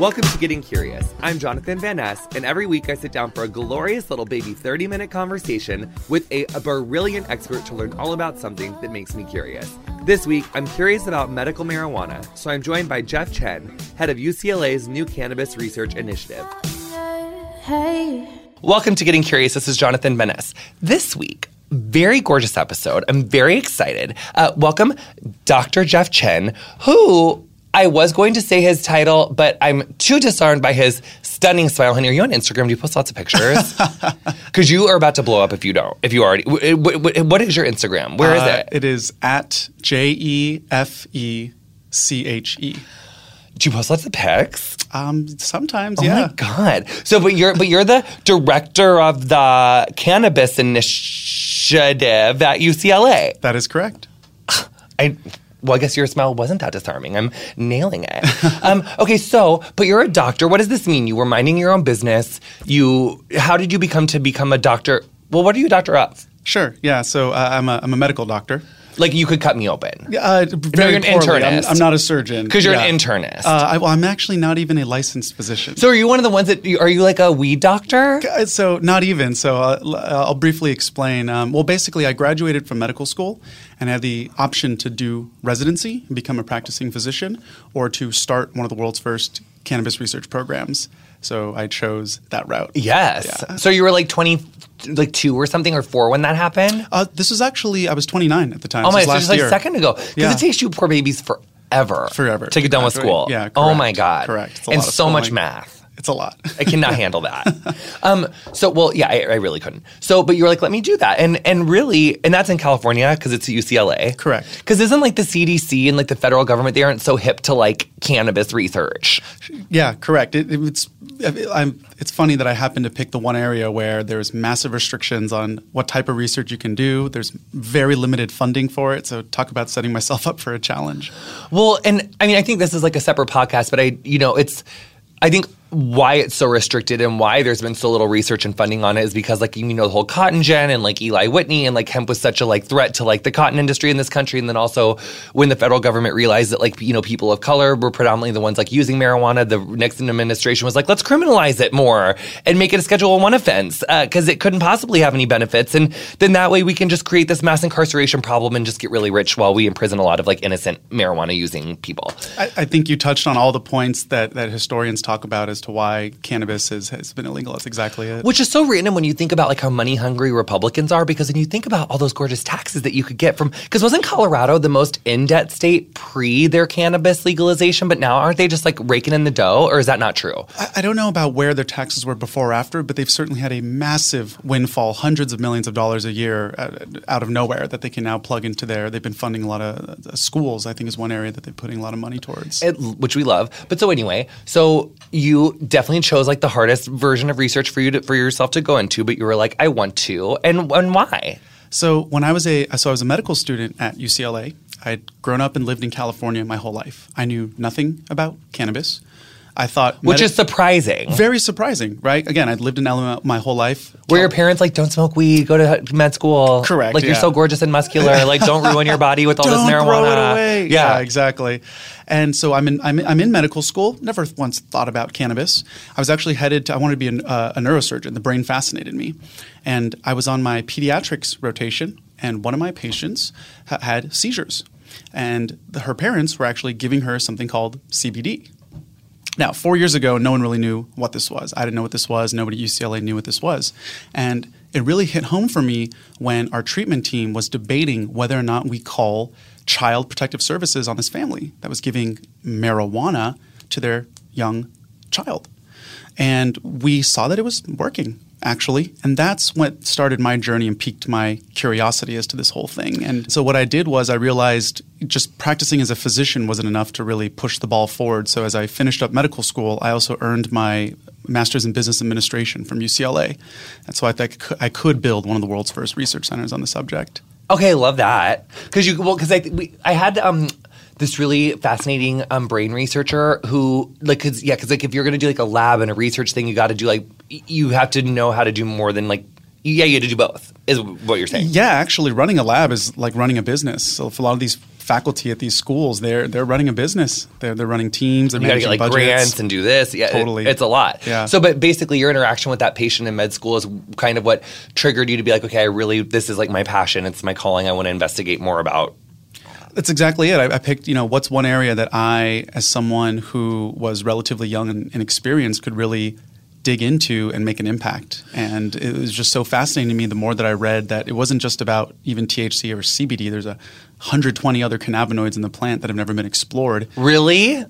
Welcome to Getting Curious. I'm Jonathan Van Ness, and every week I sit down for a glorious little baby 30 minute conversation with a, a brilliant expert to learn all about something that makes me curious. This week, I'm curious about medical marijuana, so I'm joined by Jeff Chen, head of UCLA's new cannabis research initiative. Hey. Welcome to Getting Curious. This is Jonathan Van Ness. This week, very gorgeous episode. I'm very excited. Uh, welcome, Dr. Jeff Chen, who I was going to say his title, but I'm too disarmed by his stunning smile. Honey, are you on Instagram? Do you post lots of pictures? Because you are about to blow up if you don't. If you already, what is your Instagram? Where is uh, it? It is at J E F E C H E. Do you post lots of pics? Um, sometimes, oh yeah. my god! So, but you're but you're the director of the cannabis initiative at UCLA. That is correct. I well, I guess your smile wasn't that disarming. I'm nailing it. um, okay, so, but you're a doctor. What does this mean? You were minding your own business. You, how did you become to become a doctor? Well, what are you a doctor of? Sure. Yeah. So uh, I'm a I'm a medical doctor. Like you could cut me open. Uh, no, you're an poorly. internist. I'm, I'm, not a surgeon because you're yeah. an internist. Uh, I, well, I'm actually not even a licensed physician. So are you one of the ones that are you like a weed doctor? Uh, so not even. So uh, I'll briefly explain. Um, well, basically, I graduated from medical school and had the option to do residency and become a practicing physician, or to start one of the world's first cannabis research programs. So I chose that route. Yes. Yeah. So you were like 20, like two or something or four when that happened? Uh, this was actually I was 29 at the time. Oh my, so just like a second ago. Because yeah. it takes you poor babies forever, forever to get done with school. Yeah. Correct. Oh my god. Correct. And so much math. It's a lot. I cannot handle that. Um, so, well, yeah, I, I, really couldn't. So, but you were like, let me do that, and and really, and that's in California because it's UCLA. Correct. Because isn't like the CDC and like the federal government they aren't so hip to like cannabis research. Yeah, correct. It, it's I'm, it's funny that I happen to pick the one area where there's massive restrictions on what type of research you can do. There's very limited funding for it. So talk about setting myself up for a challenge. Well, and I mean, I think this is like a separate podcast, but I, you know, it's I think why it's so restricted and why there's been so little research and funding on it is because like you know the whole cotton gin and like Eli Whitney and like hemp was such a like threat to like the cotton industry in this country and then also when the federal government realized that like you know people of color were predominantly the ones like using marijuana the Nixon administration was like let's criminalize it more and make it a schedule 1 offense because uh, it couldn't possibly have any benefits and then that way we can just create this mass incarceration problem and just get really rich while we imprison a lot of like innocent marijuana using people. I, I think you touched on all the points that that historians talk about as to why cannabis is, has been illegal. That's exactly it. Which is so random when you think about like how money hungry Republicans are, because when you think about all those gorgeous taxes that you could get from, because wasn't Colorado the most in debt state pre their cannabis legalization? But now aren't they just like raking in the dough, or is that not true? I, I don't know about where their taxes were before or after, but they've certainly had a massive windfall, hundreds of millions of dollars a year uh, out of nowhere that they can now plug into there. They've been funding a lot of uh, schools. I think is one area that they're putting a lot of money towards, it, which we love. But so anyway, so you definitely chose like the hardest version of research for you to, for yourself to go into, but you were like, I want to, and and why? So when I was a so I was a medical student at UCLA. I'd grown up and lived in California my whole life. I knew nothing about cannabis. I thought, which is surprising, very surprising, right? Again, I'd lived in Alabama my whole life. Were your parents like, "Don't smoke weed, go to med school"? Correct. Like yeah. you're so gorgeous and muscular. like don't ruin your body with all this marijuana. Throw it away. Yeah. yeah. exactly. And so I'm in, I'm in, I'm in medical school. Never once thought about cannabis. I was actually headed to. I wanted to be a, uh, a neurosurgeon. The brain fascinated me, and I was on my pediatrics rotation. And one of my patients ha- had seizures, and the, her parents were actually giving her something called CBD now, four years ago, no one really knew what this was. I didn't know what this was. Nobody at UCLA knew what this was. And it really hit home for me when our treatment team was debating whether or not we call Child Protective Services on this family that was giving marijuana to their young child. And we saw that it was working actually. And that's what started my journey and piqued my curiosity as to this whole thing. And so what I did was I realized just practicing as a physician wasn't enough to really push the ball forward. So as I finished up medical school, I also earned my master's in business administration from UCLA. And so I think I could build one of the world's first research centers on the subject. Okay, love that. Because you well, because I we, I had um this really fascinating um, brain researcher who like cause, yeah because like if you're gonna do like a lab and a research thing you got to do like you have to know how to do more than like yeah you have to do both is what you're saying yeah actually running a lab is like running a business so for a lot of these faculty at these schools, they're they're running a business. They're they're running teams. They're you managing get like budgets. grants and do this. Yeah, it- Totally. it's a lot. Yeah. So, but basically, your interaction with that patient in med school is kind of what triggered you to be like, okay, I really, this is like my passion. It's my calling. I want to investigate more about. That's exactly it. I, I picked, you know, what's one area that I, as someone who was relatively young and inexperienced, could really dig into and make an impact. And it was just so fascinating to me the more that I read that it wasn't just about even THC or CBD. There's a 120 other cannabinoids in the plant that have never been explored. Really?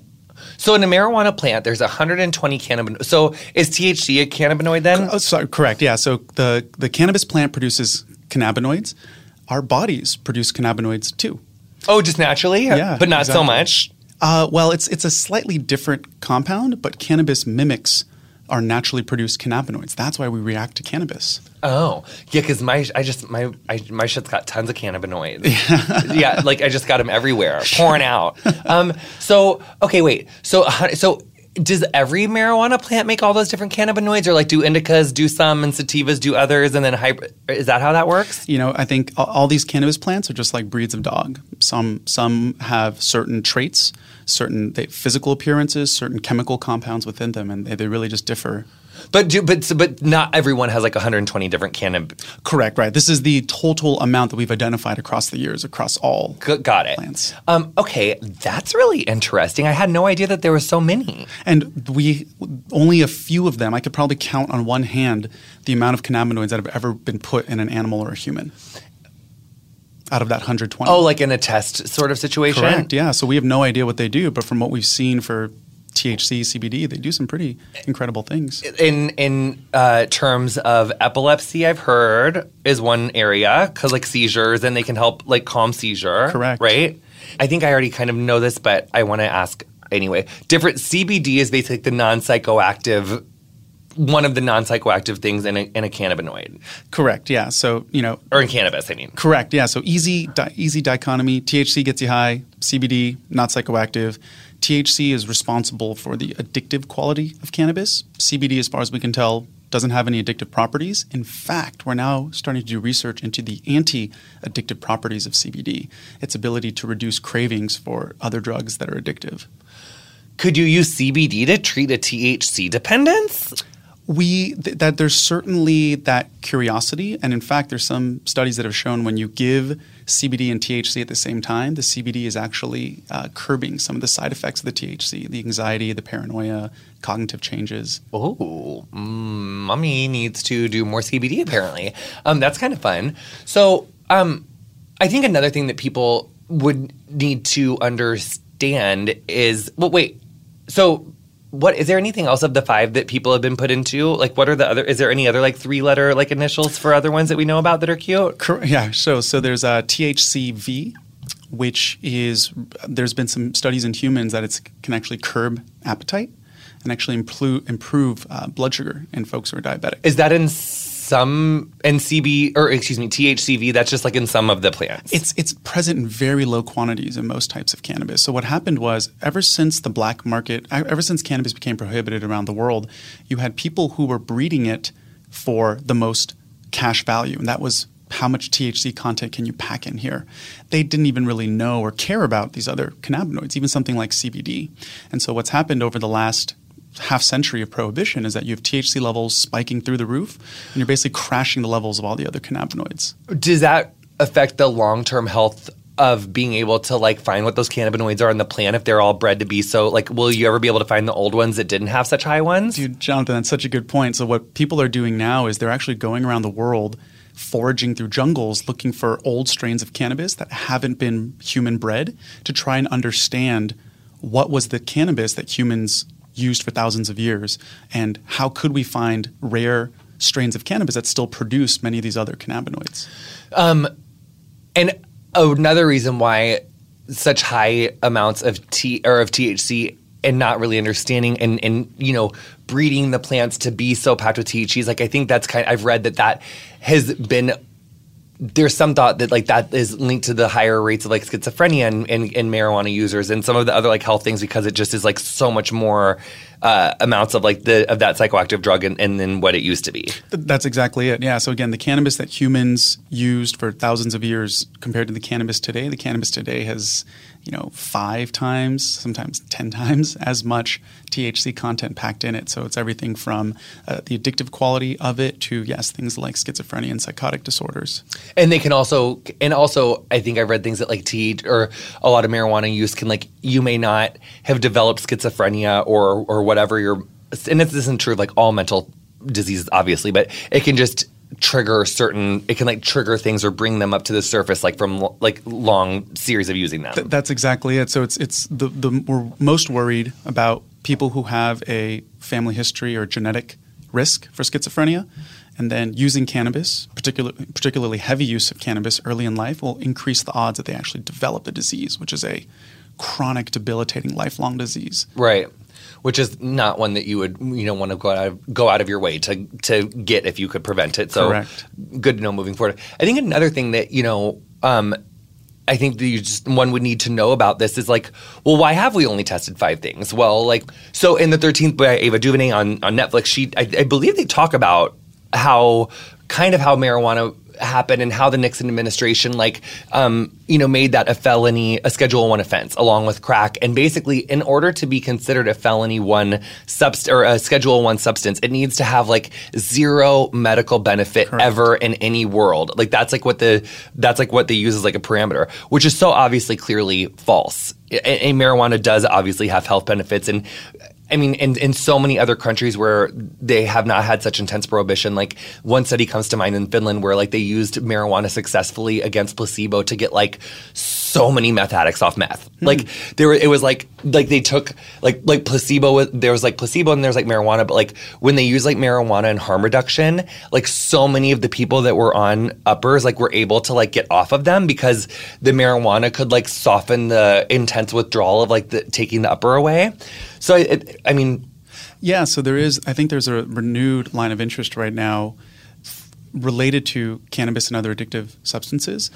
So in a marijuana plant, there's 120 cannabinoids. So is THC a cannabinoid then? Oh, sorry, correct. Yeah. So the the cannabis plant produces cannabinoids. Our bodies produce cannabinoids too. Oh, just naturally? Yeah, But not so much? Uh, well, it's it's a slightly different compound, but cannabis mimics our naturally produced cannabinoids. That's why we react to cannabis. Oh, yeah, because my I just my I, my shit's got tons of cannabinoids. Yeah. like I just got them everywhere, pouring out. Um, so okay, wait. So uh, so does every marijuana plant make all those different cannabinoids, or like do indicas do some and sativas do others, and then hybrid? Is that how that works? You know, I think all, these cannabis plants are just like breeds of dog. Some some have certain traits, certain they, physical appearances, certain chemical compounds within them, and they, they really just differ. But do, but but not everyone has like 120 different cannab. Correct, right? This is the total amount that we've identified across the years, across all. G- got it. Plants. Um, okay, that's really interesting. I had no idea that there were so many. And we only a few of them. I could probably count on one hand the amount of cannabinoids that have ever been put in an animal or a human. Out of that 120. Oh, like in a test sort of situation. correct. Yeah. So we have no idea what they do, but from what we've seen for THC, CBD, they do some pretty incredible things. in in uh, terms of epilepsy, I've heard is one area because like seizures and they can help like calm seizure. Correct. Right. I think I already kind of know this, but I want to ask anyway. Different CBD is basically the non psychoactive. One of the non psychoactive things in a, in a cannabinoid Correct. Yeah. So, you know, or in cannabis. I mean, Correct. Yeah. So easy, di- easy dichotomy. THC gets you high. CBD not psychoactive. THC is responsible for the addictive quality of cannabis. CBD, as far as we can tell, doesn't have any addictive properties. In fact, we're now starting to do research into the anti-addictive properties of CBD. Its ability to reduce cravings for other drugs that are addictive. could you use CBD to treat a THC dependence? We th- that there's certainly that curiosity and in fact there's some studies that have shown when you give cbd and thc at the same time the cbd is actually uh, curbing some of the side effects of the thc the anxiety the paranoia cognitive changes Oh, mm, mommy needs to do more CBD apparently. Um, that's kind of fun. So, um, I think another thing that people would need to understand is well, wait. So, what is there anything else of the five that people have been put into? Like, what are the other? Is there any other like three letter like initials for other ones that we know about that are cute? Yeah so so there's a thcv which is there's been some studies in humans that it can actually curb appetite and actually implu- improve uh, blood sugar in folks who are diabetic Is that in some in CB or excuse me THCV? That's just like in some of the plants. It's it's present in very low quantities in most types of cannabis. So what happened was ever since the black market, ever since cannabis became prohibited around the world, you had people who were breeding it for the most cash value, and that was how much THC content can you pack in here? They didn't even really know or care about these other cannabinoids, even something like CBD. And so what's happened over the last half century of prohibition is that you have THC levels spiking through the roof, and you're basically crashing the levels of all the other cannabinoids. Does that affect the long term health of being able to like find what those cannabinoids are in the plant if they're all bred to be so like will you ever be able to find the old ones that didn't have such high ones? Dude, Jonathan, that's such a good point. So, what people are doing now is they're actually going around the world foraging through jungles looking for old strains of cannabis that haven't been human bred to try and understand what was the cannabis that humans used for thousands of years and how could we find rare strains of cannabis that still produce many of these other cannabinoids. Um, and another reason why such high amounts of T or of THC and not really understanding and and you know breeding the plants to be so packed with THC is like I think that's kind I've read that that has been there's some thought that like that is linked to the higher rates of like schizophrenia and, and, and marijuana users and some of the other like health things because it just is like so much more uh, amounts of like the of that psychoactive drug and, and than what it used to be. That's exactly it. Yeah. So again, the cannabis that humans used for thousands of years compared to the cannabis today, the cannabis today has you know five times, sometimes ten times as much THC content packed in it. So it's everything from uh, the addictive quality of it to yes, things like schizophrenia and psychotic disorders. And they can also, and also, I think I've read things that like THC or a lot of marijuana use can like you may not have developed schizophrenia or or whatever your and this isn't true of like all mental diseases obviously but it can just trigger certain it can like trigger things or bring them up to the surface like from like long series of using them. Th- that's exactly it. So it's it's the, the we're most worried about people who have a family history or genetic risk for schizophrenia and then using cannabis particularly particularly heavy use of cannabis early in life will increase the odds that they actually develop the disease which is a chronic debilitating lifelong disease. Right which is not one that you would you know want to go out of, go out of your way to to get if you could prevent it. So Correct. good to know moving forward. I think another thing that you know. Um, I think that you just one would need to know about this is like, well, why have we only tested five things? Well, like, so in the Thirteenth by Ava DuVernay on on Netflix, she I, I believe they talk about how kind of how marijuana happened and how the Nixon administration like um, you know made that a felony a schedule 1 offense along with crack. And basically in order to be considered a felony 1 subst- or a schedule 1 substance it needs to have like zero medical benefit Correct. ever in any world. Like that's like what the that's like what they use as like a parameter which is so obviously clearly false. And marijuana does obviously have health benefits and I mean, in, in so many other countries where they have not had such intense prohibition, like one study comes to mind in Finland where like they used marijuana successfully against placebo to get like many meth addicts off meth. Mm. Like there were, it was like like they took like like placebo. There was like placebo and there's like marijuana, but like when they use like marijuana and harm reduction, like so many of the people that were on uppers like were able to like get off of them because the marijuana could like soften the intense withdrawal of like the taking the upper away. So it, I mean, yeah. So there is. I think there's a renewed line of interest right now related to cannabis and other addictive substances.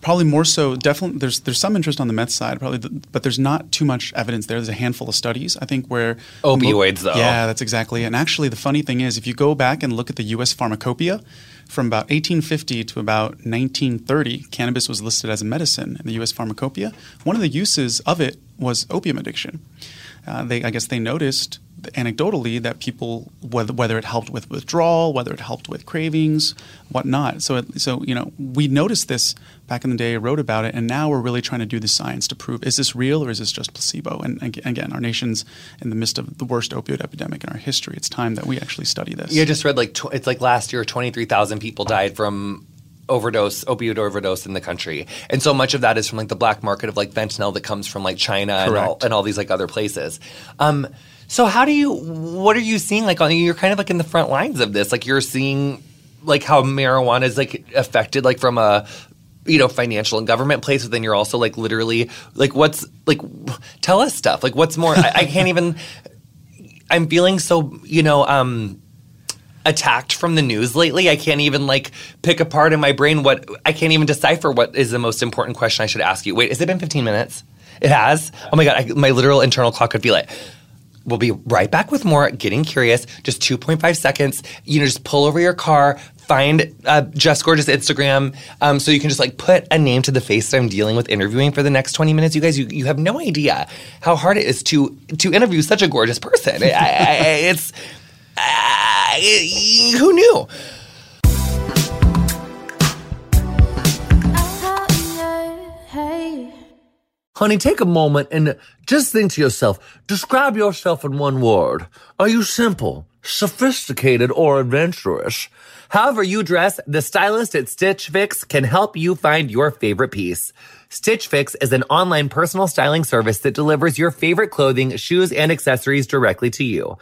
Probably more so. Definitely, there's there's some interest on the meth side, probably, but there's not too much evidence there. There's a handful of studies, I think, where opioids, mo- though. Yeah, that's exactly. It. And actually, the funny thing is, if you go back and look at the U.S. pharmacopoeia from about 1850 to about 1930, cannabis was listed as a medicine in the U.S. pharmacopoeia. One of the uses of it was opium addiction. Uh, they, I guess, they noticed anecdotally that people whether, whether it helped with withdrawal, whether it helped with cravings, whatnot. So, it, so you know, we noticed this back in the day, wrote about it, and now we're really trying to do the science to prove is this real or is this just placebo? And again, our nation's in the midst of the worst opioid epidemic in our history. It's time that we actually study this. Yeah, I just read like tw- it's like last year, twenty three thousand people died from overdose, opioid overdose in the country. And so much of that is from like the black market of like fentanyl that comes from like China and all, and all, these like other places. Um, so how do you, what are you seeing? Like you're kind of like in the front lines of this. Like you're seeing like how marijuana is like affected like from a, you know, financial and government place, but then you're also like literally like what's like, tell us stuff. Like what's more, I, I can't even, I'm feeling so, you know, um, attacked from the news lately. I can't even like pick apart in my brain what I can't even decipher what is the most important question I should ask you. Wait, has it been 15 minutes? It has. Oh my god, I, my literal internal clock could feel it. We'll be right back with more getting curious. Just 2.5 seconds. You know, just pull over your car, find uh, Jess Gorgeous Instagram, um, so you can just like put a name to the face that I'm dealing with interviewing for the next 20 minutes. You guys, you, you have no idea how hard it is to to interview such a gorgeous person. I, I, it's uh, who knew? Honey, take a moment and just think to yourself, describe yourself in one word. Are you simple, sophisticated, or adventurous? However you dress, the stylist at Stitch Fix can help you find your favorite piece. Stitch Fix is an online personal styling service that delivers your favorite clothing, shoes, and accessories directly to you.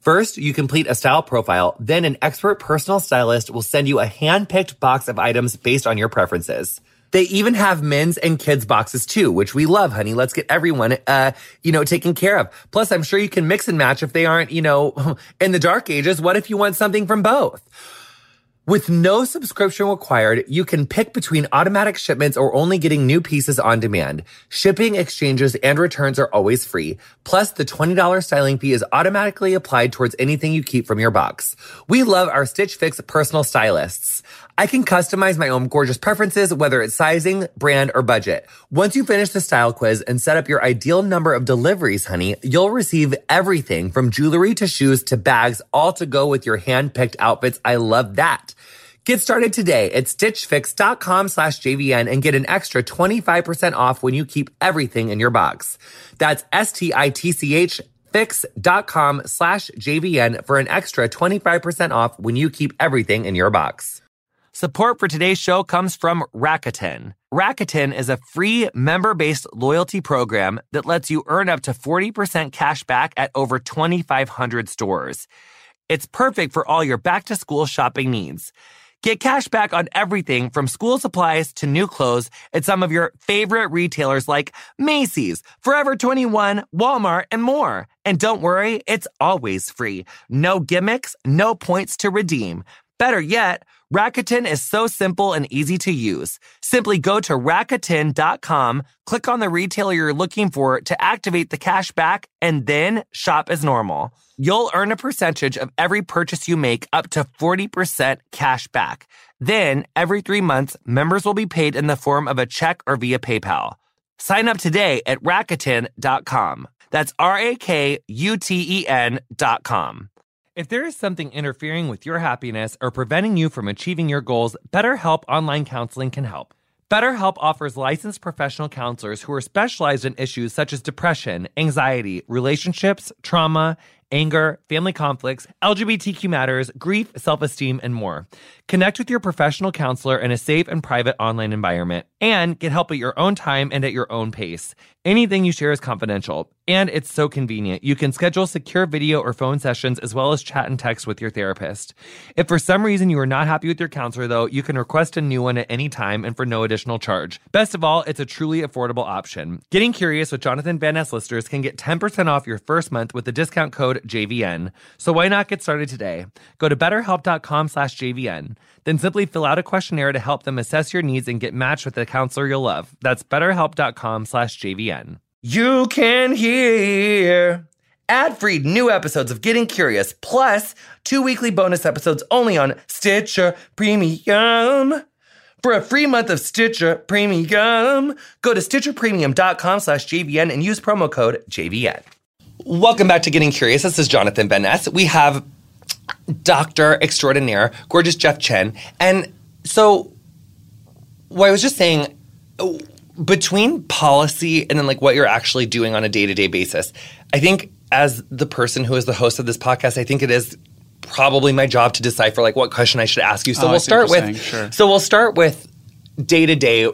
First, you complete a style profile, then an expert personal stylist will send you a hand-picked box of items based on your preferences. They even have men's and kids boxes too, which we love, honey. Let's get everyone, uh, you know, taken care of. Plus, I'm sure you can mix and match if they aren't, you know, in the dark ages. What if you want something from both? With no subscription required, you can pick between automatic shipments or only getting new pieces on demand. Shipping, exchanges, and returns are always free. Plus, the $20 styling fee is automatically applied towards anything you keep from your box. We love our Stitch Fix personal stylists. I can customize my own gorgeous preferences, whether it's sizing, brand, or budget. Once you finish the style quiz and set up your ideal number of deliveries, honey, you'll receive everything from jewelry to shoes to bags, all to go with your hand-picked outfits. I love that. Get started today at stitchfix.com slash JVN and get an extra 25% off when you keep everything in your box. That's S-T-I-T-C-H fix.com slash JVN for an extra 25% off when you keep everything in your box. Support for today's show comes from Rakuten. Rakuten is a free member based loyalty program that lets you earn up to 40% cash back at over 2,500 stores. It's perfect for all your back to school shopping needs. Get cash back on everything from school supplies to new clothes at some of your favorite retailers like Macy's, Forever 21, Walmart, and more. And don't worry, it's always free. No gimmicks, no points to redeem. Better yet, Rakuten is so simple and easy to use. Simply go to Rakuten.com, click on the retailer you're looking for to activate the cash back, and then shop as normal. You'll earn a percentage of every purchase you make up to 40% cash back. Then, every three months, members will be paid in the form of a check or via PayPal. Sign up today at Rakuten.com. That's R A K U T E N.com. If there is something interfering with your happiness or preventing you from achieving your goals, BetterHelp Online Counseling can help. BetterHelp offers licensed professional counselors who are specialized in issues such as depression, anxiety, relationships, trauma, anger, family conflicts, LGBTQ matters, grief, self esteem, and more. Connect with your professional counselor in a safe and private online environment and get help at your own time and at your own pace. Anything you share is confidential, and it's so convenient. You can schedule secure video or phone sessions as well as chat and text with your therapist. If for some reason you are not happy with your counselor, though, you can request a new one at any time and for no additional charge. Best of all, it's a truly affordable option. Getting Curious with Jonathan Van Ness listeners can get 10% off your first month with the discount code JVN. So why not get started today? Go to betterhelp.com slash JVN. Then simply fill out a questionnaire to help them assess your needs and get matched with a counselor you'll love. That's betterhelp.com slash JVN. You can hear ad-free new episodes of Getting Curious, plus two weekly bonus episodes only on Stitcher Premium. For a free month of Stitcher Premium, go to stitcherpremium.com slash JVN and use promo code JVN. Welcome back to Getting Curious. This is Jonathan Van Ness. We have Dr. Extraordinaire, gorgeous Jeff Chen. And so, what I was just saying, between policy and then like what you're actually doing on a day to day basis, I think as the person who is the host of this podcast, I think it is probably my job to decipher like what question I should ask you. So Oh, we'll start with. Sure. so we'll start with day to day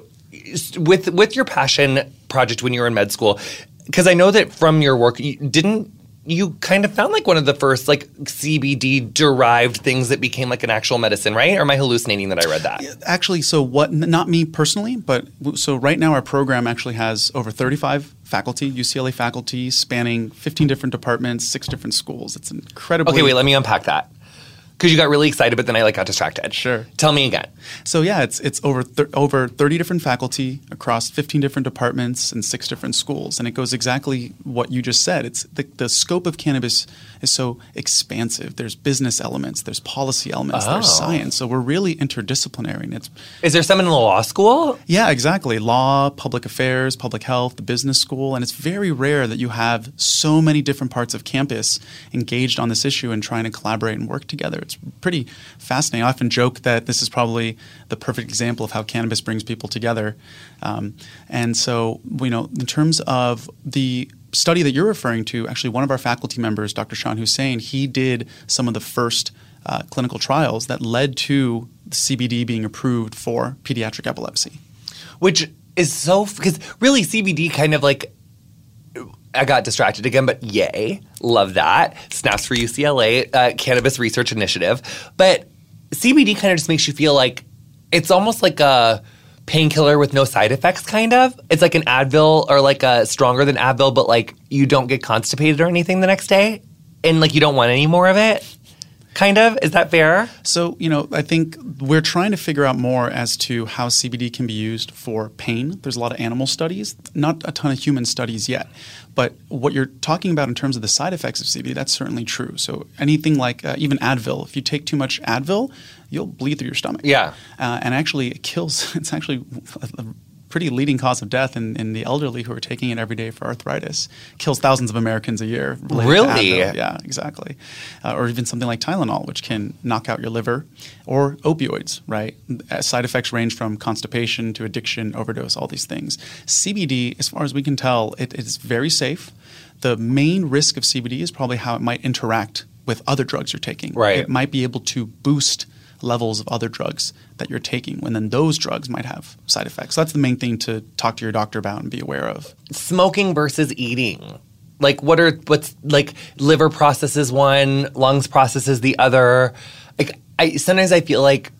with with your passion project when you were in med school because I know that from your work you didn't you kind of found like one of the first like CBD derived things that became like an actual medicine, right? Or am I hallucinating that I read that? Actually, so what? n- Not me personally, but so right now our program actually has over 35 faculty, UCLA faculty, spanning 15 different departments, six different schools. It's incredibly. Okay, wait, let me unpack that. Because you got really excited, but then I like got distracted. Sure. Tell me again. So yeah, it's it's over thir- over 30 different faculty across 15 different departments and six different schools, and it goes exactly what you just said. It's the the scope of cannabis is so expansive. There's business elements, there's policy elements, Oh. there's science. So we're really interdisciplinary, and it's Is there some in the law school? yeah, exactly. Law, public affairs, public health, the business school, and it's very rare that you have so many different parts of campus engaged on this issue and trying to collaborate and work together. It's pretty fascinating. I often joke that this is probably the perfect example of how cannabis brings people together. Um, and so, you know, in terms of the study that you're referring to, actually, one of our faculty members, Dr. Shaun Hussain, he did some of the first uh, clinical trials that led to CBD being approved for pediatric epilepsy. Which is so because really CBD kind of like I got distracted again, but yay, love that. Snaps for UCLA uh, Cannabis Research Initiative, but CBD kind of just makes you feel like it's almost like a painkiller with no side effects. Kind of, it's like an Advil or like a stronger than Advil, but like you don't get constipated or anything the next day, and like you don't want any more of it. kind of. Is that fair? So, you know, I think we're trying to figure out more as to how CBD can be used for pain. There's a lot of animal studies, not a ton of human studies yet. But what you're talking about in terms of the side effects of CBD, that's certainly true. So, anything like uh, even Advil, if you take too much Advil, you'll bleed through your stomach. Yeah. Uh, and actually, it kills, it's actually a pretty leading cause of death in, in the elderly who are taking it every day for arthritis. Kills thousands of Americans a year. Really? Yeah, exactly. Uh, or even something like Tylenol, which can knock out your liver, or opioids, right? Uh, side effects range from constipation to addiction, overdose, all these things. CBD, as far as we can tell, it is very safe. The main risk of CBD is probably how it might interact with other drugs you're taking. Right. It might be able to boost – levels of other drugs that you're taking, and then those drugs might have side effects. So that's the main thing to talk to your doctor about and be aware of. Smoking versus eating. Like what are what's like liver processes one, lungs processes the other. Like I sometimes I feel like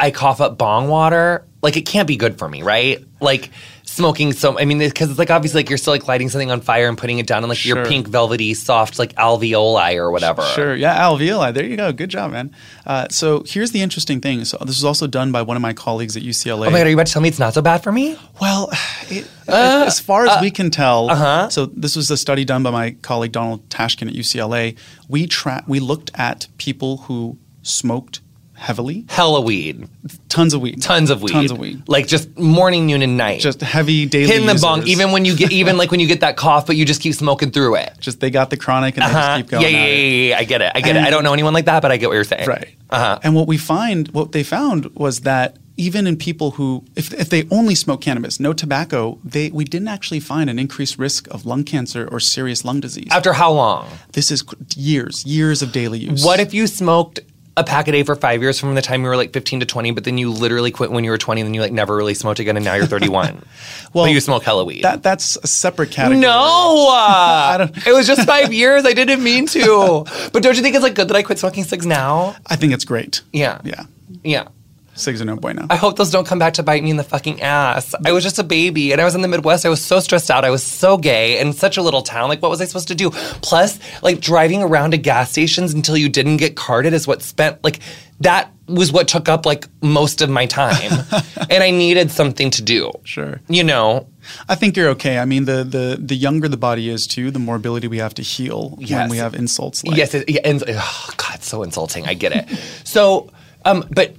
I cough up bong water. Like it can't be good for me, right? Like smoking so I mean because it's like obviously like you're still like lighting something on fire and putting it down in like sure. your pink velvety soft like alveoli or whatever. Sure, yeah, alveoli. There you go. Good job, man. Uh, so here's the interesting thing. So this was also done by one of my colleagues at UCLA. Oh my god, are you about to tell me it's not so bad for me? Well, it, uh, as far as uh, we can tell, uh-huh. so this was a study done by my colleague Donald Tashkin at UCLA. We tra- we looked at people who smoked heavily. Hella weed. Tons of weed. Tons of weed. Tons of weed. Like just morning, noon, and night. Just heavy daily. Hitting the users. bong, even when you get, even like when you get that cough, but you just keep smoking through it. Just they got the chronic and uh-huh. they just uh-huh. keep going. Yeah, yeah, yeah, yeah, I get it. I get and, it. I don't know anyone like that, but I get what you're saying. Right. Uh-huh. And what we find, what they found was that even in people who, if, if they only smoke cannabis, no tobacco, they we didn't actually find an increased risk of lung cancer or serious lung disease. After how long? This is years, years of daily use. What if you smoked a pack a day for five years from the time you were like 15 to 20, but then you literally quit when you were 20 and then you like never really smoked again and now you're 31. well, but you smoke hella weed. That, that's a separate category. No! Uh, it was just five years. I didn't mean to. But don't you think it's like good that I quit smoking cigs now? I think it's great. Yeah. Yeah. Yeah. Cigs are no bueno. I hope those don't come back to bite me in the fucking ass. I was just a baby and I was in the Midwest. I was so stressed out. I was so gay in such a little town. Like, what was I supposed to do? Plus, like, driving around to gas stations until you didn't get carded is what spent, like, that was what took up, like, most of my time. and I needed something to do. Sure. You know? I think you're okay. I mean, the, the, the younger the body is, too, the more ability we have to heal yes. when we have insults like. Yes. It, and, oh, God, so insulting. I get it. so, um, but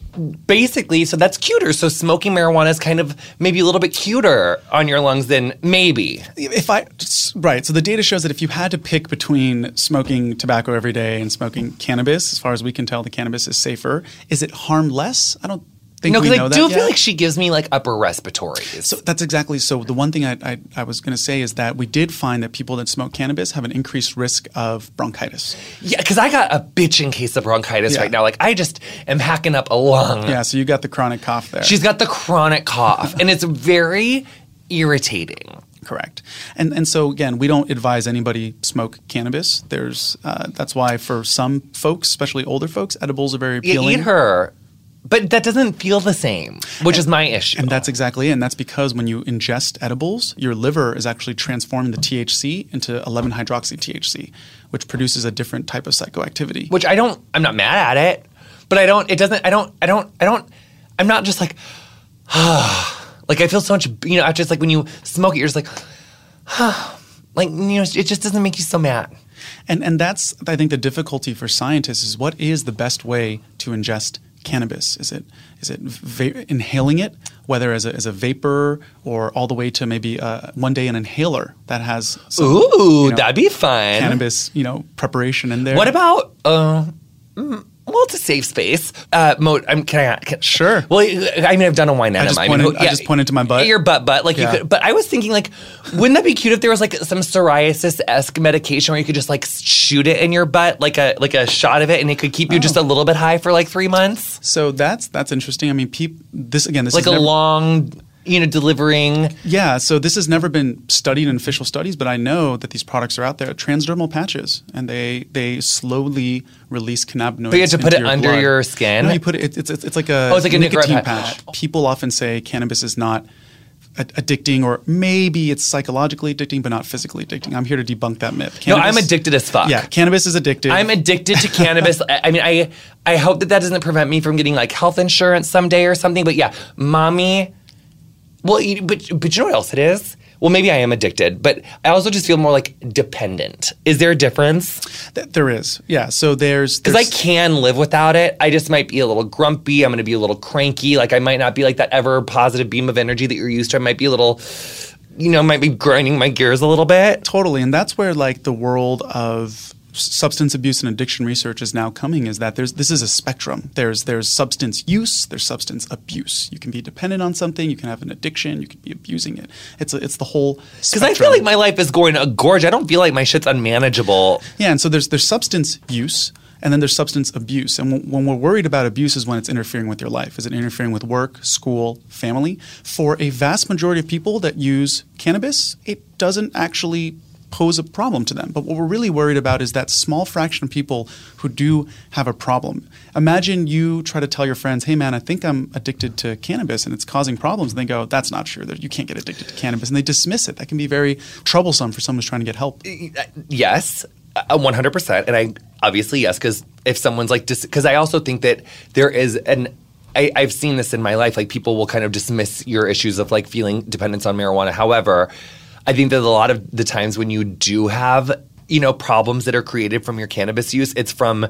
basically, so that's cuter. So smoking marijuana is kind of maybe a little bit cuter on your lungs than maybe. If I right, so the data shows that if you had to pick between smoking tobacco every day and smoking cannabis, as far as we can tell, the cannabis is safer. Is it harm less? I don't think no, because I do feel like she gives me like upper respiratory. So that's exactly. So the one thing I, I, I was going to say is that we did find that people that smoke cannabis have an increased risk of bronchitis. Yeah, because I got a bitching case of bronchitis yeah. right now. Like I just am hacking up a lung. Yeah, so you got the chronic cough there. She's got the chronic cough, and it's very irritating. Correct, and and so again, we don't advise anybody smoke cannabis. There's uh, that's why for some folks, especially older folks, edibles are very appealing. You eat her but that doesn't feel the same, which and, is my issue. And that's exactly it. And that's because when you ingest edibles, your liver is actually transforming the THC into 11 hydroxy THC, which produces a different type of psychoactivity. Which I don't, I'm not mad at it, but I don't, it doesn't, I don't, I don't, I don't, I'm not just like, ah, like I feel so much, you know, I just like when you smoke it, you're just like, ah, like, you know, it just doesn't make you so mad. And, and that's, I think, the difficulty for scientists is what is the best way to ingest cannabis? Is it is it va- inhaling it, whether as a, as a vapor or all the way to maybe uh, one day an inhaler that has some, ooh you know, that'd be fun cannabis you know preparation in there. What about uh, mm, well, it's a safe space. Uh, Mo, I'm, can I? Can, sure. Well, I mean, I've done a wine. I just, pointed, I, mean, yeah, I just pointed to my butt. Your butt, butt. Like yeah. you could. But I was thinking, like, wouldn't that be cute if there was like some psoriasis esque medication where you could just like shoot it in your butt, like a like a shot of it, and it could keep you oh. just a little bit high for like three months. So that's that's interesting. I mean, peop, this again, this is like a never, long you know, delivering. Yeah, so this has never been studied in official studies, but I know that these products are out there. Transdermal patches, and they they slowly release cannabinoids. But you have to put it your under blood. your skin. No, you put it. It's, it's, it's like a, oh, it's like a nicotine patch. patch. People often say cannabis is not addicting, or maybe it's psychologically addicting, but not physically addicting. I'm here to debunk that myth. Cannabis, no, I'm addicted as fuck. Yeah, cannabis is addictive. I'm addicted to cannabis. I mean, I I hope that that doesn't prevent me from getting like health insurance someday or something. But yeah, mommy. Well, but but you know what else it is? well, maybe I am addicted, but I also just feel more like dependent. Is there a difference? Th- there is. Yeah. So there's because I can live without it. I just might be a little grumpy. I'm going to be a little cranky. Like I might not be like that ever positive beam of energy that you're used to. I might be a little you know, might be grinding my gears a little bit. Totally. And that's where like the world of substance abuse and addiction research is now coming is that there's this is a spectrum. There's there's substance use, there's substance abuse. You can be dependent on something, you can have an addiction, you can be abusing it. It's a, it's the whole because I feel like my life is going a gorge. I don't feel like my shit's unmanageable. Yeah, and so there's there's substance use. And then there's substance abuse. And when we're worried about abuse is when it's interfering with your life. Is it interfering with work, school, family? For a vast majority of people that use cannabis, it doesn't actually pose a problem to them. But what we're really worried about is that small fraction of people who do have a problem. Imagine you try to tell your friends, hey man, I think I'm addicted to cannabis and it's causing problems. And they go, that's not true. You can't get addicted to cannabis. And they dismiss it. That can be very troublesome for someone who's trying to get help. Uh, yes, uh, 100%. And I obviously, yes, because if someone's like, because I also think that there is an I, have seen this in my life. Like people will kind of dismiss your issues of like feeling dependence on marijuana. However, I think that a lot of the times when you do have, you know, problems that are created from your cannabis use, it's from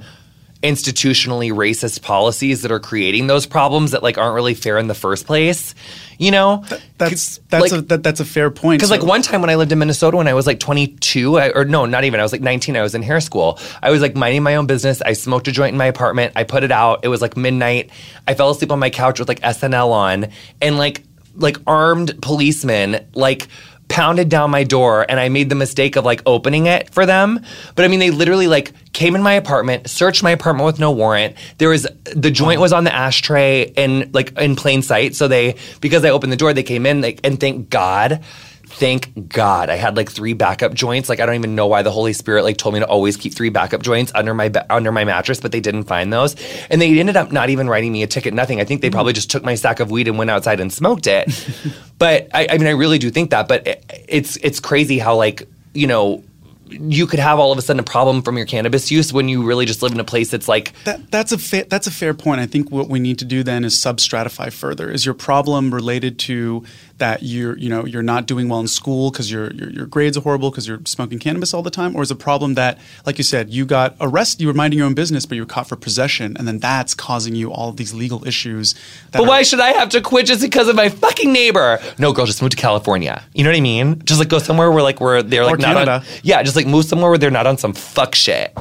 institutionally racist policies that are creating those problems that like aren't really fair in the first place. You know, Th- that's that's like, a that, that's a fair point. Because so. like one time when I lived in Minnesota when I was like 22, I, or no, not even. I was like 19. I was in hair school. I was like minding my own business. I smoked a joint in my apartment. I put it out. It was like midnight. I fell asleep on my couch with like SNL on, and like like armed policemen like pounded down my door and I made the mistake of like opening it for them. But I mean, they literally like came in my apartment, searched my apartment with no warrant. There was the joint was on the ashtray in like in plain sight. So they because I opened the door, they came in like, and thank God thank God I had like three backup joints. Like I don't even know why the Holy Spirit like told me to always keep three backup joints under my under my mattress, but they didn't find those, and they ended up not even writing me a ticket. Nothing. I think they mm. probably just took my sack of weed and went outside and smoked it. but I, I, mean, I really do think that. But it, it's it's crazy how like you know you could have all of a sudden a problem from your cannabis use when you really just live in a place that's like that, that's a fa- that's a fair point. I think what we need to do then is substratify further. Is your problem related to that you're you know you're not doing well in school because your, your, your grades are horrible because you're smoking cannabis all the time, or is a problem that like you said you got arrested, you were minding your own business, but you were caught for possession, and then that's causing you all of these legal issues. but are, why should I have to quit just because of my fucking neighbor? No, girl, just move to California. You know what I mean? Just like go somewhere where like where they're like or not Canada. on. Yeah, just like move somewhere where they're not on some fuck shit.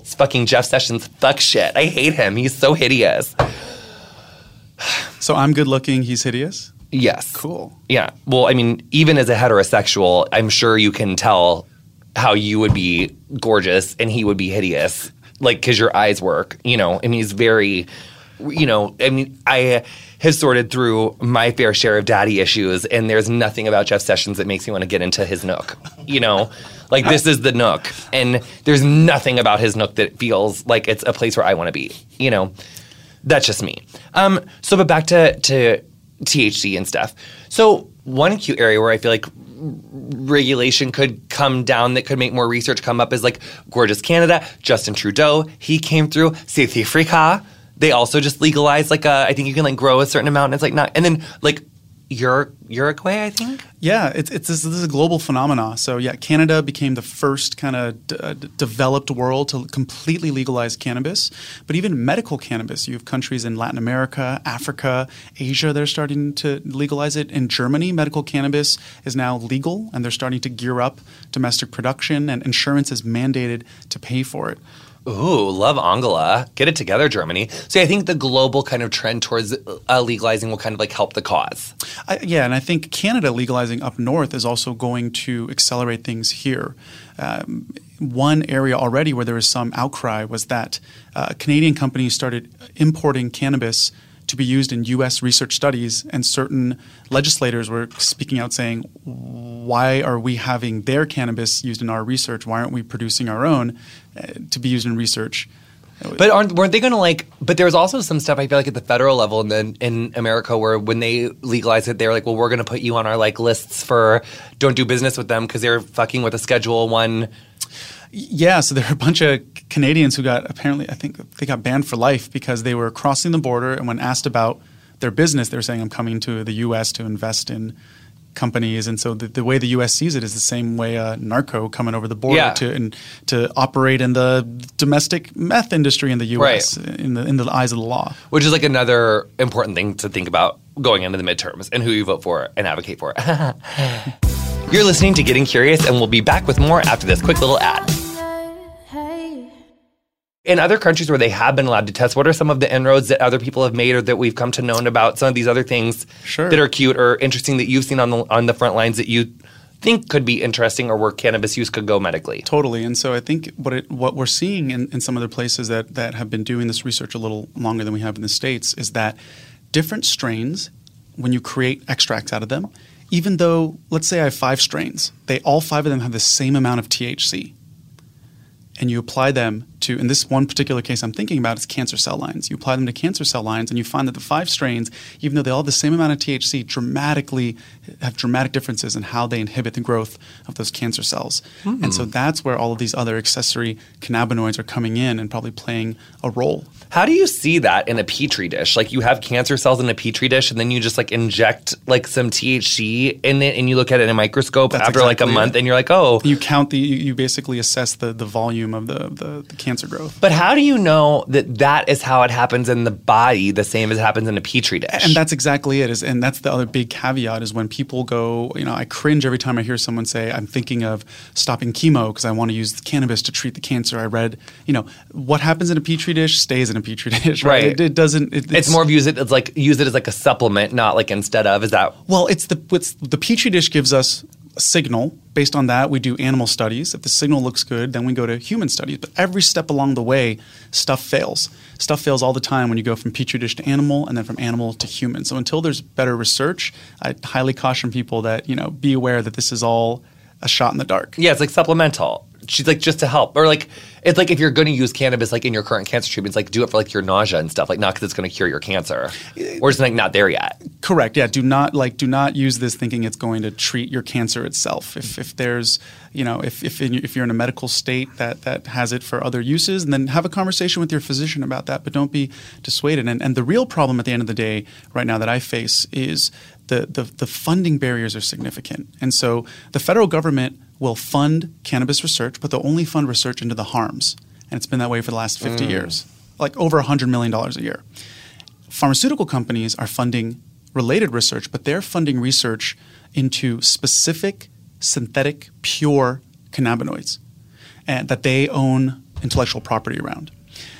It's fucking Jeff Sessions fuck shit. I hate him. He's so hideous. So I'm good looking. He's hideous. Yes. Cool. Yeah. Well, I mean, even as a heterosexual, I'm sure you can tell how you would be gorgeous and he would be hideous, like because your eyes work. You know, and he's very, you know, I mean, I have sorted through my fair share of daddy issues, and there's nothing about Jeff Sessions that makes me want to get into his nook. You know, like this is the nook, and there's nothing about his nook that feels like it's a place where I want to be. You know, that's just me. Um, so, but back to to THC and stuff. So one cute area where I feel like regulation could come down that could make more research come up is like gorgeous Canada. Justin Trudeau, he came through. South Africa, they also just legalized like a, I think you can like grow a certain amount. And it's like not, and then like Uruguay, I think. Yeah, it's it's this, this is a global phenomenon. So yeah, Canada became the first kind of d- uh, developed world to completely legalize cannabis. But even medical cannabis, you have countries in Latin America, Africa, Asia that are starting to legalize it. In Germany, medical cannabis is now legal, and they're starting to gear up domestic production, and insurance is mandated to pay for it. Ooh, love Angela. Get it together, Germany. So I think the global kind of trend towards uh, legalizing will kind of like help the cause. I, yeah, and I think Canada legalizing up north is also going to accelerate things here. Um, one area already where there was some outcry was that uh, Canadian companies started importing cannabis to be used in U.S. research studies, and certain legislators were speaking out saying, "Why are we having their cannabis used in our research? Why aren't we producing our own uh, to be used in research?" But aren't weren't they going to like? But there was also some stuff I feel like at the federal level and then in America where when they legalized it, they were like, well, we're going to put you on our like lists for don't do business with them because they're fucking with a Schedule One. Yeah, so there are a bunch of Canadians who got apparently I think they got banned for life because they were crossing the border and when asked about their business, they were saying I'm coming to the U.S. to invest in companies, and so the, the, way the U.S. sees it is the same way a narco coming over the border Yeah. to and to operate in the domestic meth industry in the U.S. Right. in the in the eyes of the law. which is like another important thing to think about going into the midterms and who you vote for and advocate for. You're listening to Getting Curious, and we'll be back with more after this quick little ad. In other countries where they have been allowed to test, what are some of the inroads that other people have made or that we've come to know about? Some of these other things Sure. that are cute or interesting that you've seen on the on the front lines that you think could be interesting or where cannabis use could go medically. Totally, and so I think what it, what we're seeing in, in some other places that that have been doing this research a little longer than we have in the states is that different strains, when you create extracts out of them, even though let's say I have five strains, they all five of them have the same amount of THC, and you apply them to in this one particular case I'm thinking about is cancer cell lines. You apply them to cancer cell lines, and you find that the five strains, even though they all have the same amount of THC, dramatically have dramatic differences in how they inhibit the growth of those cancer cells. And so hmm. that's where all of these other accessory cannabinoids are coming in and probably playing a role. How do you see that in a petri dish? Like you have cancer cells in a petri dish, and then you just like inject like some THC in it, and you look at it in a microscope That's after like a month, it. and you're like, oh. You count the you, you basically assess the the volume of the, the the cancer growth. But how do you know that that is how it happens in the body, the same as it happens in a petri dish? And that's exactly it. Is and that's the other big caveat is when people go, you know, I cringe every time I hear someone say, "I'm thinking of stopping chemo because I want to use cannabis to treat the cancer." I read, you know, what happens in a petri dish stays in a petri dish, right? Right. It, it doesn't. It, it's more of use it as like use it as like a supplement, not like instead of. Is that Well, it's the what's, the petri dish gives us a signal. Based on that, we do animal studies. If the signal looks good, then we go to human studies. But every step along the way, stuff fails. Stuff fails all the time when you go from petri dish to animal, and then from animal to human. So until there's better research, I highly caution people that you know be aware that this is all a shot in the dark. yeah? It's like supplemental. She's like just to help, or like it's like if you're going to use cannabis like in your current cancer treatments, like do it for like your nausea and stuff, like not because it's going to cure your cancer. Uh, We're just like not there yet. Correct. Yeah. Do not like do not use this thinking it's going to treat your cancer itself. If, if there's you know if if, in, if you're in a medical state that that has it for other uses, and then have a conversation with your physician about that. But don't be dissuaded. And and the real problem at the end of the day right now that I face is the the, the funding barriers are significant. And so the federal government will fund cannabis research, but they'll only fund research into the harms. And it's been that way for the last 50 mm. years, like over $100 million a year pharmaceutical companies are funding related research, but they're funding research into specific synthetic pure cannabinoids and that they own intellectual property around.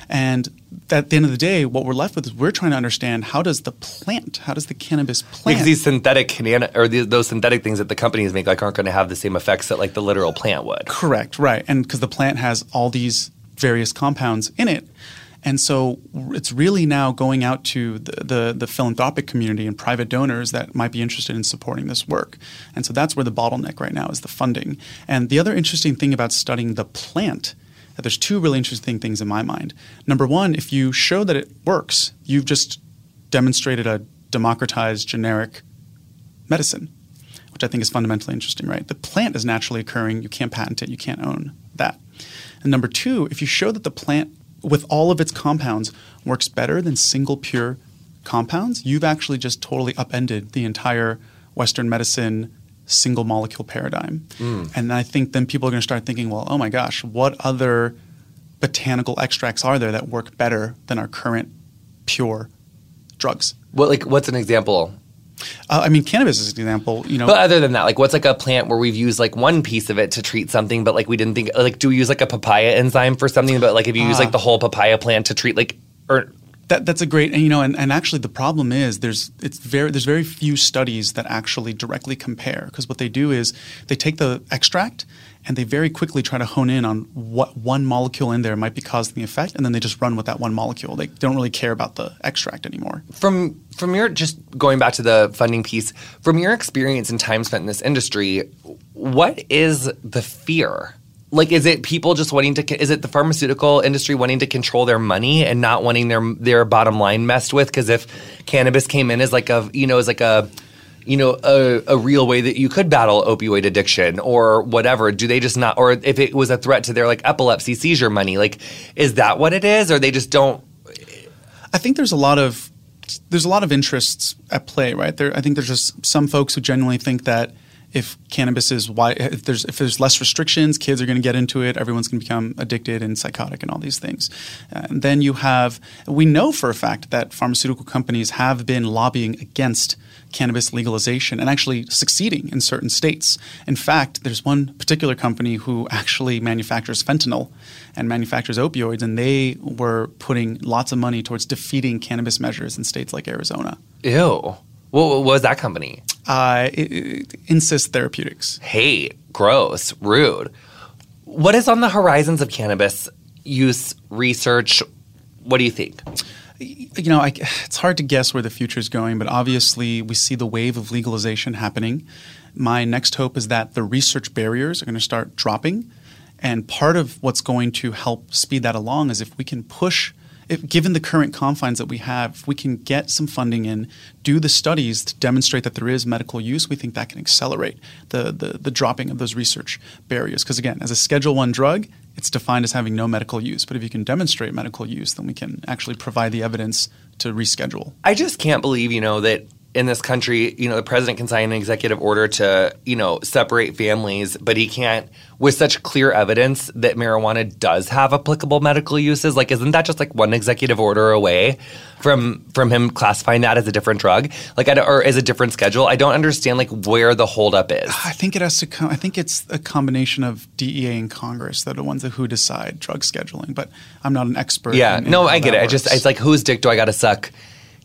And at the end of the day, what we're left with is we're trying to understand how does the plant, how does the cannabis plant Because these synthetic canana or these, those synthetic things that the companies make like aren't going to have the same effects that like the literal plant would. Correct, right. And because the plant has all these various compounds in it. And so it's really now going out to the, the, the philanthropic community and private donors that might be interested in supporting this work. And so that's where the bottleneck right now is the funding. And the other interesting thing about studying the plant, that there's two really interesting things in my mind. Number one, if you show that it works, you've just demonstrated a democratized generic medicine, which I think is fundamentally interesting, right? The plant is naturally occurring. You can't patent it. You can't own that. And number two, if you show that the plant, with all of its compounds, works better than single pure compounds, you've actually just totally upended the entire Western medicine single molecule paradigm. Mm. And I think then people are going to start thinking, well, oh my gosh, what other botanical extracts are there that work better than our current pure drugs? What like what's an example? Uh, I mean, cannabis is an example. You know, But other than that, like what's like a plant where we've used like one piece of it to treat something, but like we didn't think like do we use like a papaya enzyme for something? But like if you use like ah. the whole papaya plant to treat like or That, that's a great, and you know, and, and actually the problem is there's it's very there's very few studies that actually directly compare because what they do is they take the extract and they very quickly try to hone in on what one molecule in there might be causing the effect, and then they just run with that one molecule. They don't really care about the extract anymore. from from your just going back to the funding piece, from your experience and time spent in this industry, what is the fear like is it people just wanting to is it the pharmaceutical industry wanting to control their money and not wanting their their bottom line messed with? Because if cannabis came in as like a you know as like a you know a, a real way that you could battle opioid addiction or whatever do they just not or if it was a threat to their like epilepsy seizure money like is that what it is? Or they just don't i think there's a lot of there's a lot of interests at play right? There i think there's just some folks who genuinely think that if cannabis is why if there's if there's less restrictions, kids are going to get into it. Everyone's going to become addicted and psychotic and all these things. And then you have we know for a fact that pharmaceutical companies have been lobbying against cannabis legalization and actually succeeding in certain states. In fact, there's one particular company who actually manufactures fentanyl and manufactures opioids, and they were putting lots of money towards defeating cannabis measures in states like Arizona. Ew. What, was that company? Uh, Insys Therapeutics. Hate, gross, rude. What is on the horizons of cannabis use research? What do you think? You know, I, it's hard to guess where the future is going, but obviously we see the wave of legalization happening. My next hope is that the research barriers are going to start dropping. And part of what's going to help speed that along is if we can push if, given the current confines that we have, if we can get some funding in, do the studies to demonstrate that there is medical use, we think that can accelerate the, the, the dropping of those research barriers. Because again, as a Schedule One drug, it's defined as having no medical use. But if you can demonstrate medical use, then we can actually provide the evidence to reschedule. I just can't believe, you know, that in this country, you know, the president can sign an executive order to, you know, separate families, but he can't with such clear evidence that marijuana does have applicable medical uses. Like, isn't that just like one executive order away from from him classifying that as a different drug, like, or as a different schedule? I don't understand like where the holdup is. I think it has to come. I think it's a combination of DEA and Congress that are the ones that who decide drug scheduling. But I'm not an expert. Yeah, in, in no, I get it. Works. I just it's like whose dick do I got to suck?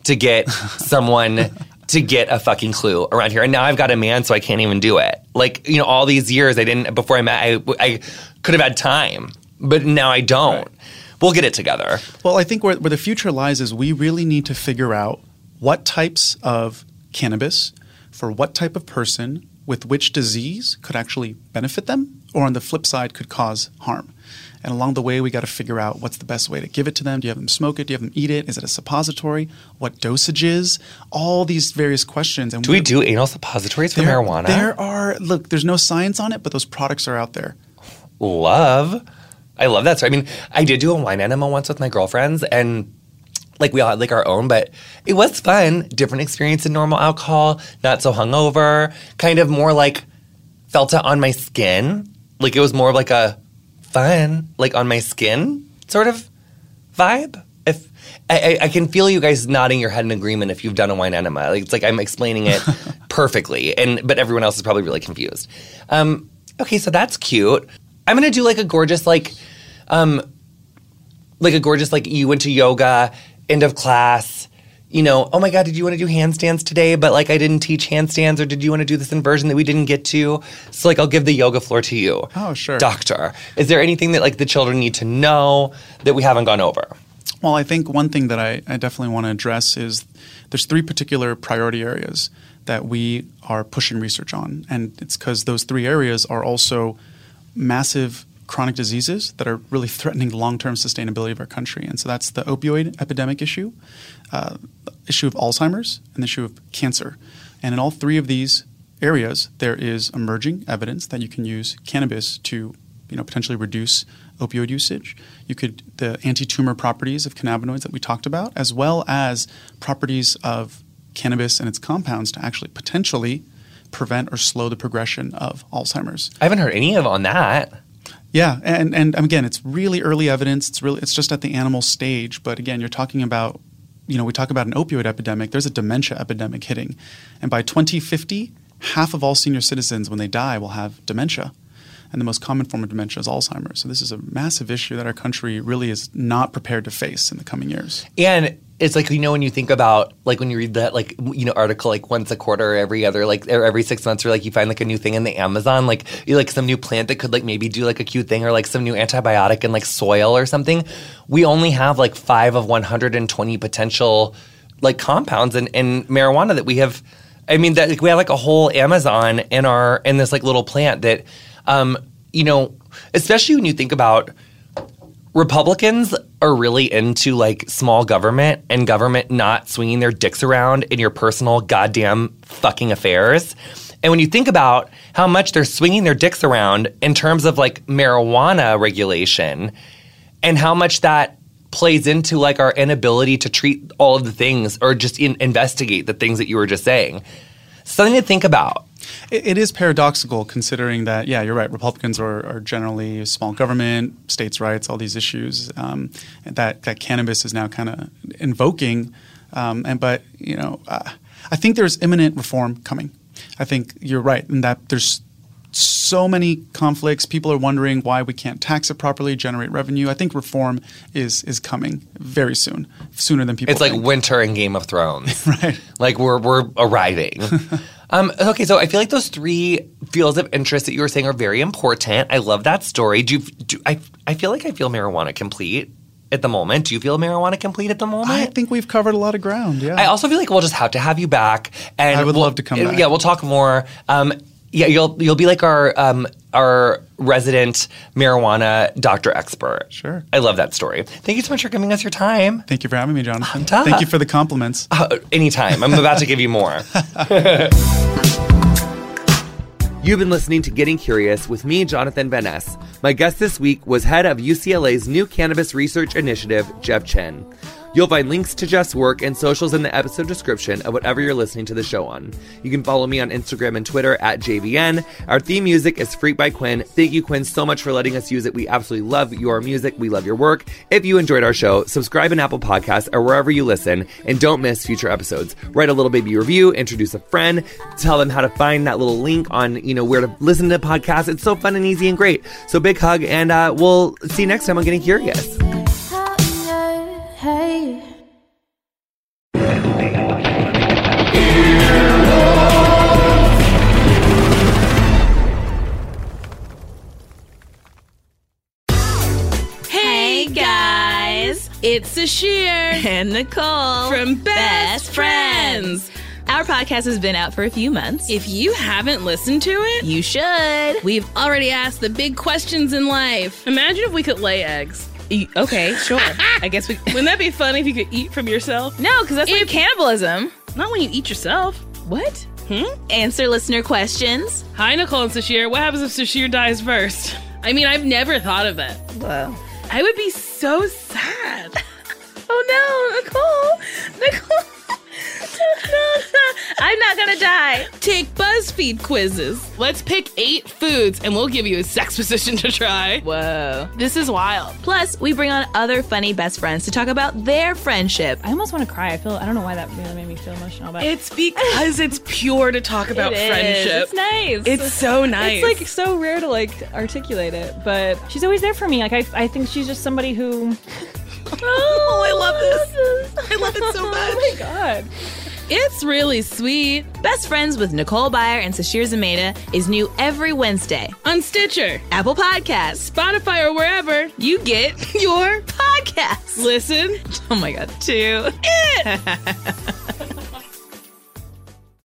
to get someone to get a fucking clue around here. And now I've got a man, so I can't even do it. Like, you know, all these years I didn't, before I met, I, I could have had time, but now I don't. Right. We'll get it together. Well, I think where, where the future lies is we really need to figure out what types of cannabis for what type of person with which disease could actually benefit them, or on the flip side, could cause harm. And along the way, we got to figure out what's the best way to give it to them. Do you have them smoke it? Do you have them eat it? Is it a suppository? What dosages? All these various questions. And do we do anal suppositories for there, marijuana? There are. Look, there's no science on it, but those products are out there. Love. I love that. So I mean, I did do a wine enema once with my girlfriends, and like we all had like our own, but it was fun. Different experience than normal alcohol. Not so hungover. Kind of more like felt it on my skin. Like it was more of like a fun, like on my skin sort of vibe. If I, I, can feel you guys nodding your head in agreement if you've done a wine enema. Like it's like I'm explaining it perfectly, and but everyone else is probably really confused. Um, okay, so that's cute. I'm gonna do like a gorgeous like, um, like a gorgeous like you went to yoga end of class you know, oh my God, did you want to do handstands today? But like I didn't teach handstands, or did you want to do this inversion that we didn't get to? So like I'll give the yoga floor to you. Oh, sure. Doctor. Is there anything that like the children need to know that we haven't gone over? Well, I think one thing that I, I definitely want to address is there's three particular priority areas that we are pushing research on. And it's because those three areas are also massive chronic diseases that are really threatening the long-term sustainability of our country. And so that's the opioid epidemic issue, uh, issue of Alzheimer's, and the issue of cancer. And in all three of these areas, there is emerging evidence that you can use cannabis to, you know, potentially reduce opioid usage. You could the anti-tumor properties of cannabinoids that we talked about, as well as properties of cannabis and its compounds to actually potentially prevent or slow the progression of Alzheimer's. I haven't heard any of on that. Yeah, and and again, it's really early evidence. It's really it's just at the animal stage. But again, you're talking about, you know, we talk about an opioid epidemic. There's a dementia epidemic hitting, and by 2050, half of all senior citizens, when they die, will have dementia and the most common form of dementia is Alzheimer's. So this is a massive issue that our country really is not prepared to face in the coming years. And it's like you know when you think about like when you read that like you know article like once a quarter or every other like or every six months or like you find like a new thing in the Amazon like you like some new plant that could like maybe do like a cute thing or like some new antibiotic in like soil or something. We only have like five of one hundred and twenty potential like compounds in, in marijuana that we have. I mean that like, we have like a whole Amazon in our in this like little plant that um, you know, especially when you think about Republicans are really into like small government and government not swinging their dicks around in your personal goddamn fucking affairs. And when you think about how much they're swinging their dicks around in terms of like marijuana regulation and how much that plays into like our inability to treat all of the things or just in, investigate the things that you were just saying. Something to think about. It, it is paradoxical considering that, yeah, you're right. Republicans are, are generally small government, states' rights, all these issues um, that, that cannabis is now kind of invoking. Um, and but you know, uh, I think there's imminent reform coming. I think you're right in that there's so many conflicts. People are wondering why we can't tax it properly, generate revenue. I think reform is is coming very soon, sooner than people. It's like winter in Game of Thrones, right? Like we're we're arriving. um, okay, so I feel like those three fields of interest that you were saying are very important. I love that story. Do you? Do, I I feel like I feel marijuana complete at the moment. Do you feel marijuana complete at the moment? I think we've covered a lot of ground. Yeah. I also feel like we'll just have to have you back. And I would we'll- love to come back. Yeah, we'll talk more. Um, yeah, you'll you'll be like our um, our resident marijuana doctor expert. Sure. I love that story. Thank you so much for giving us your time. Thank you for having me, Jonathan. Duh. Thank you for the compliments. Uh, anytime. I'm about to give you more. You've been listening to Getting Curious with me, Jonathan Van Ness. My guest this week was head of UCLA's new cannabis research initiative, Jeff Chen. You'll find links to Jeff's work and socials in the episode description of whatever you're listening to the show on. You can follow me on Instagram and Twitter at JVN. Our theme music is Freak by Quinn. Thank you, Quinn, so much for letting us use it. We absolutely love your music. We love your work. If you enjoyed our show, subscribe in Apple Podcasts or wherever you listen, and don't miss future episodes. Write a little baby review, introduce a friend, tell them how to find that little link on, you know, where to listen to podcasts. It's so fun and easy and great. So big hug, and uh, we'll see you next time on Getting Curious. It's Sasheer and Nicole from Best Friends. Our podcast has been out for a few months. If you haven't listened to it, you should. we've already asked the big questions in life. Imagine if we could lay eggs. E- okay, sure. I guess we. Wouldn't that be funny if you could eat from yourself? No, because that's like cannibalism. Not when you eat yourself. What? Hmm? Answer listener questions. Hi, Nicole and Sasheer. What happens if Sasheer dies first? I mean, I've never thought of that. Whoa. I would be so sad. Oh no, Nicole. Nicole. no. I'm not gonna die. Take BuzzFeed quizzes. Let's pick eight foods and we'll give you a sex position to try. Whoa. This is wild. Plus, we bring on other funny best friends to talk about their friendship. I almost want to cry. I feel I don't know why that really made me feel emotional, but It's because it's pure to talk about It is. friendship. It's nice. It's so nice. It's like so rare to like articulate it, but she's always there for me. Like I, I think she's just somebody who. oh, I love this. I love it so oh much. Oh my god. It's really sweet. Best Friends with Nicole Byer and Sasheer Zamata is new every Wednesday. On Stitcher, Apple Podcasts. Spotify, or wherever You get your podcasts. listen. Oh my god, two. It.